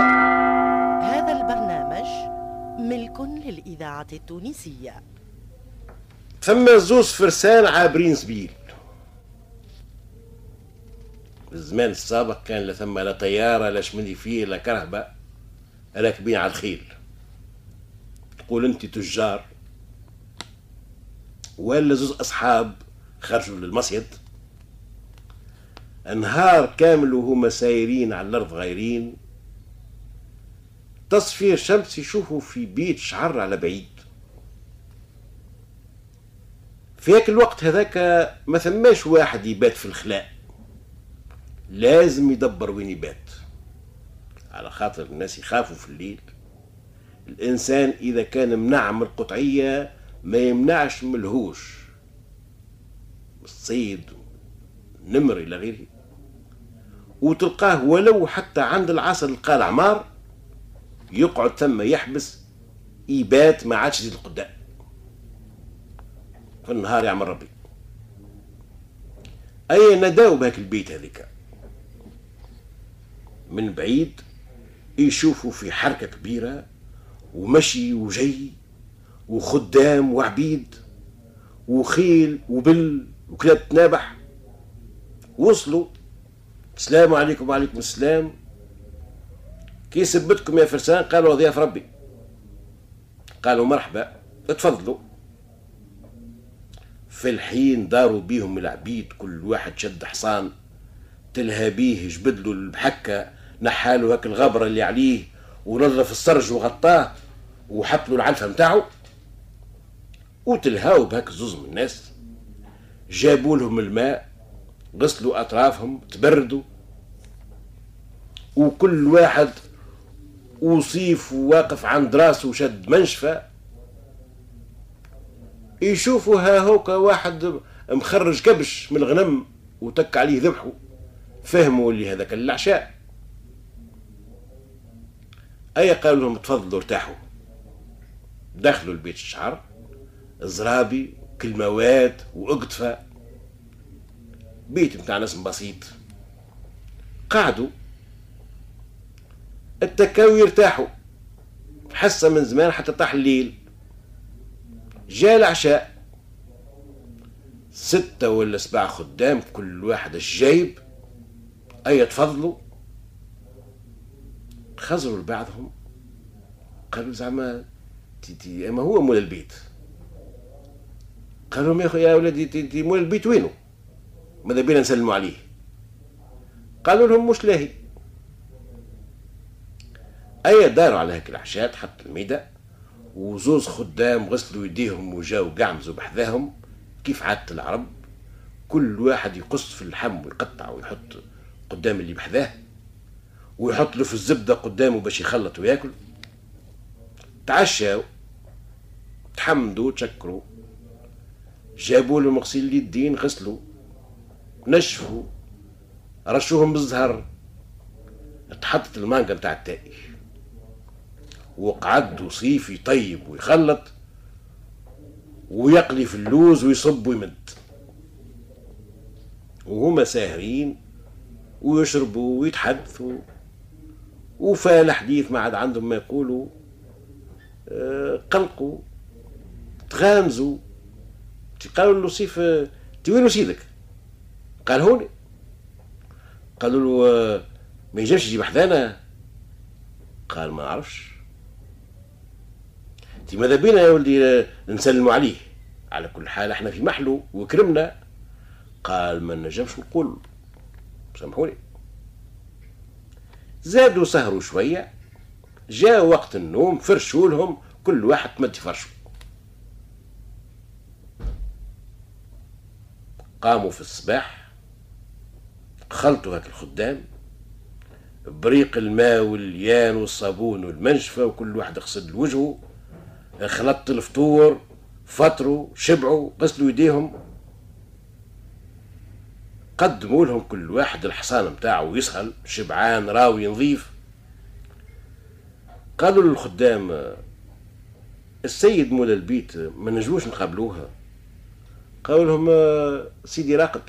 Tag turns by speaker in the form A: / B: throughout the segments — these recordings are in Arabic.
A: هذا البرنامج ملك للإذاعة التونسية.
B: ثم زوز فرسان عابرين سبيل الزمان السابق كان لا ثم لا طيارة لا شمندي فيه لا كرهبة راكبين على الخيل. تقول أنت تجار ولا زوز أصحاب خرجوا للمصيد. نهار كامل وهما سايرين على الأرض غايرين. تصفير شمس يشوفوا في بيت شعر على بعيد. في هاك الوقت هذاك ما ثماش واحد يبات في الخلاء. لازم يدبر وين يبات. على خاطر الناس يخافوا في الليل. الإنسان إذا كان منع من القطعية ما يمنعش من الهوش. الصيد نمر إلى غيره. وتلقاه ولو حتى عند العصر تلقاه العمار يقعد ثم يحبس يبات ما عادش يزيد القدام. في النهار يعمل ربي. أي نداو بهاك البيت هذيك؟ من بعيد يشوفوا في حركة كبيرة ومشي وجي وخدام وعبيد وخيل وبل وكلاب تنابح. وصلوا. السلام عليكم وعليكم السلام. كي سبتكم يا فرسان قالوا ضياف ربي. قالوا مرحبا تفضلوا في الحين داروا بيهم العبيد كل واحد شد حصان. تلهى بيه جبد له البحكة نحالو هاك الغبرة اللي عليه ونظف السرج وغطاه وحط له العلفة متاعه وتلهاو بهاك زوز من الناس. جابوا لهم الماء غسلوا أطرافهم تبردوا. وكل واحد وصيف واقف عند راسه وشد منشفة يشوفوا ها هوكا واحد مخرج كبش من الغنم وتك عليه ذبحه. فهموا اللي هذاك العشاء أي قالوا لهم تفضلوا ارتاحوا. دخلوا البيت الشعر زرابي كلموات وأقطفة. بيت متاع ناس بسيط. قعدوا. اتكاو يرتاحوا حسه من زمان حتى طاح الليل. جاء العشاء. ستة ولا سبعة خدام كل واحد الجايب أي تفضلوا. خزروا لبعضهم. قالوا زعما أما هو مول البيت. قالوا يا ولدي مول البيت وينه ماذا بينا نسلموا عليه؟ قالوا لهم مش لاهي. أي داروا على هيك العشاء حط الميدة وزوز خدام غسلوا يديهم وجاو قعمزوا بحذاهم. كيف عادة العرب؟ كل واحد يقص في اللحم ويقطع ويحط قدام اللي بحذاه ويحط له في الزبدة قدامه باش يخلط وياكل. تعشاو تحمدوا تشكروا. جابوا له مغسيل اليدين غسلوا. نشفوا. رشوهم بالزهر. تحطت المانجا نتاع التائي وقعد وصيف يطيب ويخلط ويقلي في اللوز ويصب ويمد. وهما ساهرين ويشربوا ويتحدثوا وفال حديث ما عاد عندهم ما يقولوا. آه، قلقوا تغامزوا. قالوا له سيف آه، وين سيدك. قال هوني. قالوا له آه، ما يجيش يجيب حذانا قال ما نعرفش. انت ماذا بينا يا ولدي نسلموا عليه؟ على كل حال إحنا في محلو وكرمنا. قال ما نجمش نقول. سامحوني. زادوا سهروا شوية. جاء وقت النوم فرشوا لهم كل واحد تمد فرشه. قاموا في الصباح. خلطوا هاك الخدام. بريق الماء والليان والصابون والمنشفة وكل واحد غسل وجهه. خلطت الفطور فطروا شبعوا غسلوا يديهم قدموا لهم كل واحد الحصان متاعه يسهل شبعان راوي نظيف. قالوا للخدام السيد مول البيت ما نجوش نقابلوها قالوا لهم سيدي راقد.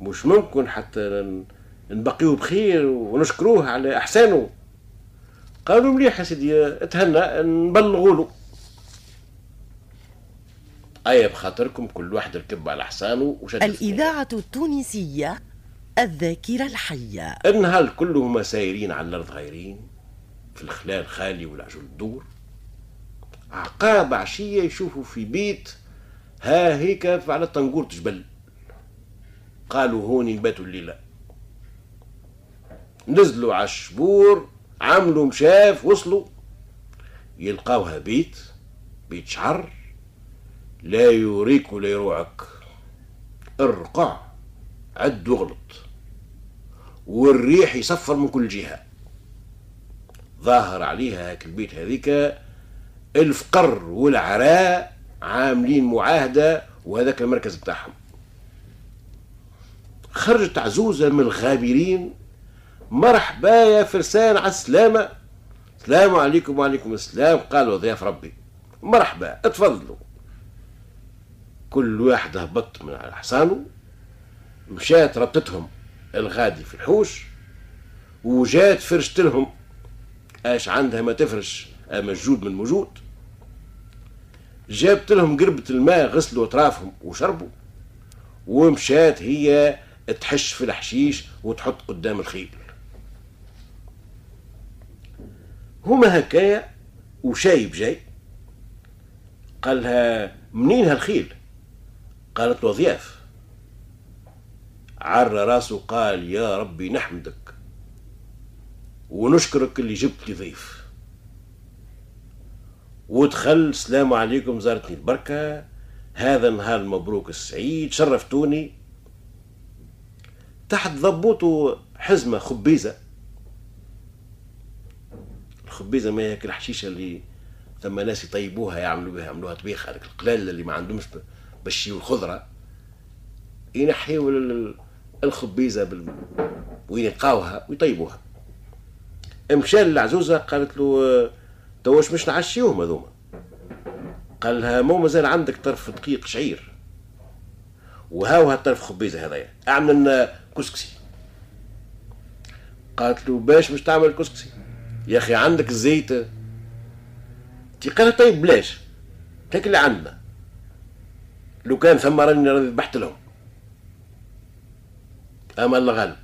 B: مش ممكن حتى نبقيو بخير ونشكروه على احسانه. قالوا مليح يا سيدي اتهنى نبلغوا له أي بخاطركم كل واحد ركب على حصانه
A: وشد الإذاعة التونسية الذاكرة الحية.
B: النهار كله هما سايرين على الأرض غايرين في الخلال الخالي والعجول الدور. عقاب عشية يشوفوا في بيت ها هيك على الطنقور جبل قالوا هوني نباتوا الليلة نزلوا على الشبور عملوا مشاف وصلوا يلقاوها بيت بيت شعر لا يوريك ولا يروعك. ارقع عد وغلط والريح يصفر من كل جهة. ظاهر عليها هاك البيت هذيك الفقر والعراء عاملين معاهدة وهذاك المركز بتاعهم. خرجت عزوزة من الغابرين مرحبا يا فرسان على السلامة. السلام عليكم وعليكم السلام قالوا ضياف ربي. مرحبا اتفضلوا. كل واحد هبط من على حصانه مشات ربطتهم الغادي في الحوش وجات فرشت لهم. اش عندها ما تفرش موجود من موجود. جابت لهم قربة الماء غسلوا اطرافهم وشربوا ومشات هي تحش في الحشيش وتحط قدام الخيل. هما هكايا وشايب جاي قالها منين هالخيل؟ قالت له ضياف. عر راسه قال يا ربي نحمدك ونشكرك اللي جبت لي ضيف. ودخل السلام عليكم زارتني البركة. هذا النهار المبروك السعيد شرفتوني. تحت ضبوطه حزمة خبيزة. الخبيزة ما هيك الحشيشة اللي ثم ناس يطيبوها يعملوا بها يعملوها طبيخ هذيك القلال اللي ما عندهمش بالشي والخضرة ينحيوا الخبيزة بال... وين يلقاوها ويطيبوها. مشى للعزوزة قالت له توش مش نعشيوهم هذوما. قال لها مو مازال عندك طرف دقيق شعير. وهاو هالطرف خبيزة هذايا؟ أعمل لنا كسكسي. قالت له باش مش تعمل كسكسي. يا أخي عندك الزيت؟ تي قال طيب بلاش هيك اللي عندنا. لو كان ثم راني ذبحت لهم. أما الله غالب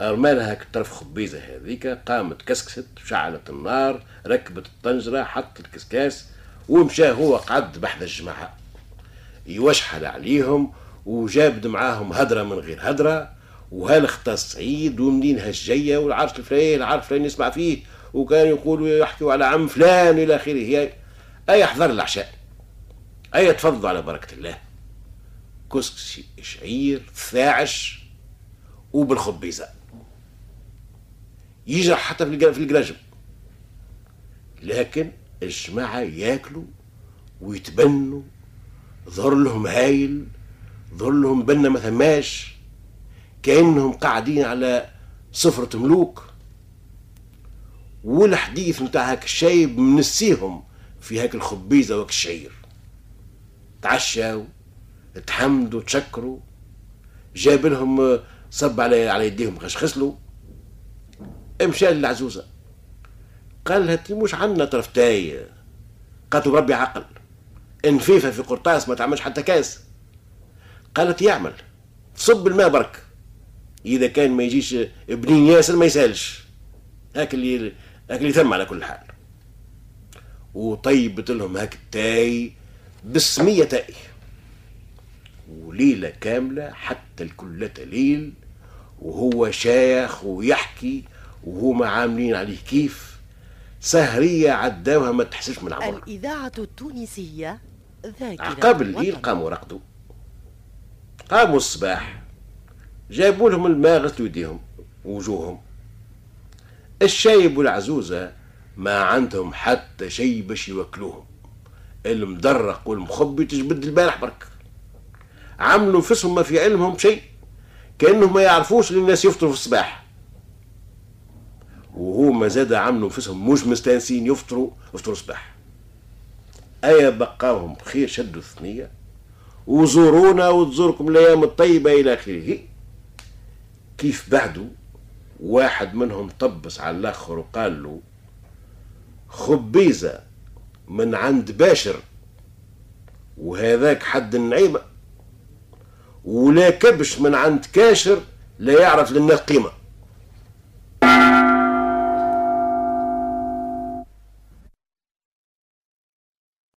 B: ارمالها طرف خبيزة هذيك قامت كسكست شعلت النار ركبت الطنجرة حط الكسكاس ومشى هو قعد بحذا الجماعة. يوشحل عليهم وجاب معاهم هدرة من غير هدرة وهالخطا سعيد ومنين هالجيه والعرش الفلاني؟ العرش الفلاني يسمع فيه. وكان يقولوا يحكوا على عم فلان إلى آخره. أي احضر العشاء أي تفضلوا على بركة الله. كسك شعير ثاعش وبالخبيزة. يجرح حتى في القرجم لكن الجماعة ياكلوا ويتبنوا. ظهر لهم هايل ظهر لهم بنا ما ثماش. كأنهم قاعدين على صفرة ملوك. والحديث نتاع هاك الشايب منسيهم في هاك الخبيزة وهاك الشعير. تعشاو تحمدوا تشكروا. جاب لهم صب على على يديهم غسلوا. مشى للعزوزة. قال لها مش عندنا طرفتاي قالت ربي عقل. إنفيفة في قرطاس ما تعملش حتى كاس. قالت يعمل. صب الماء برك. إذا كان ما يجيش بنين ياسر ما يسألش. هاك اللي هاك اللي ثم على كل حال. وطيبت لهم هاك التاي بسمية تاي. وليلة كاملة حتى الكلة ليل وهو شايخ ويحكي وهما عاملين عليه كيف. سهرية عداوها ما تحسش من عمرها.
A: الإذاعة التونسية ذاكرة
B: عقب الليل قاموا رقدوا. قاموا الصباح. جابوا لهم الماء غسلوا يديهم ووجوههم الشايب والعزوزة ما عندهم حتى شيء باش يوكلوهم. المدرق والمخبي تجبد البارح برك. عملوا نفسهم ما في علمهم شيء. كأنهم ما يعرفوش الناس يفطروا في الصباح. وهما زاد عملوا نفسهم مش مستانسين يفطروا يفطروا الصباح. أيا بقاهم بخير شدوا الثنية. وزورونا وتزوركم الأيام الطيبة إلى آخره. كيف بعده واحد منهم طبس على الآخر وقال له خبيزة من عند باشر وهذاك حد النعيمة ولا كبش من عند كاشر لا يعرف للناس قيمة.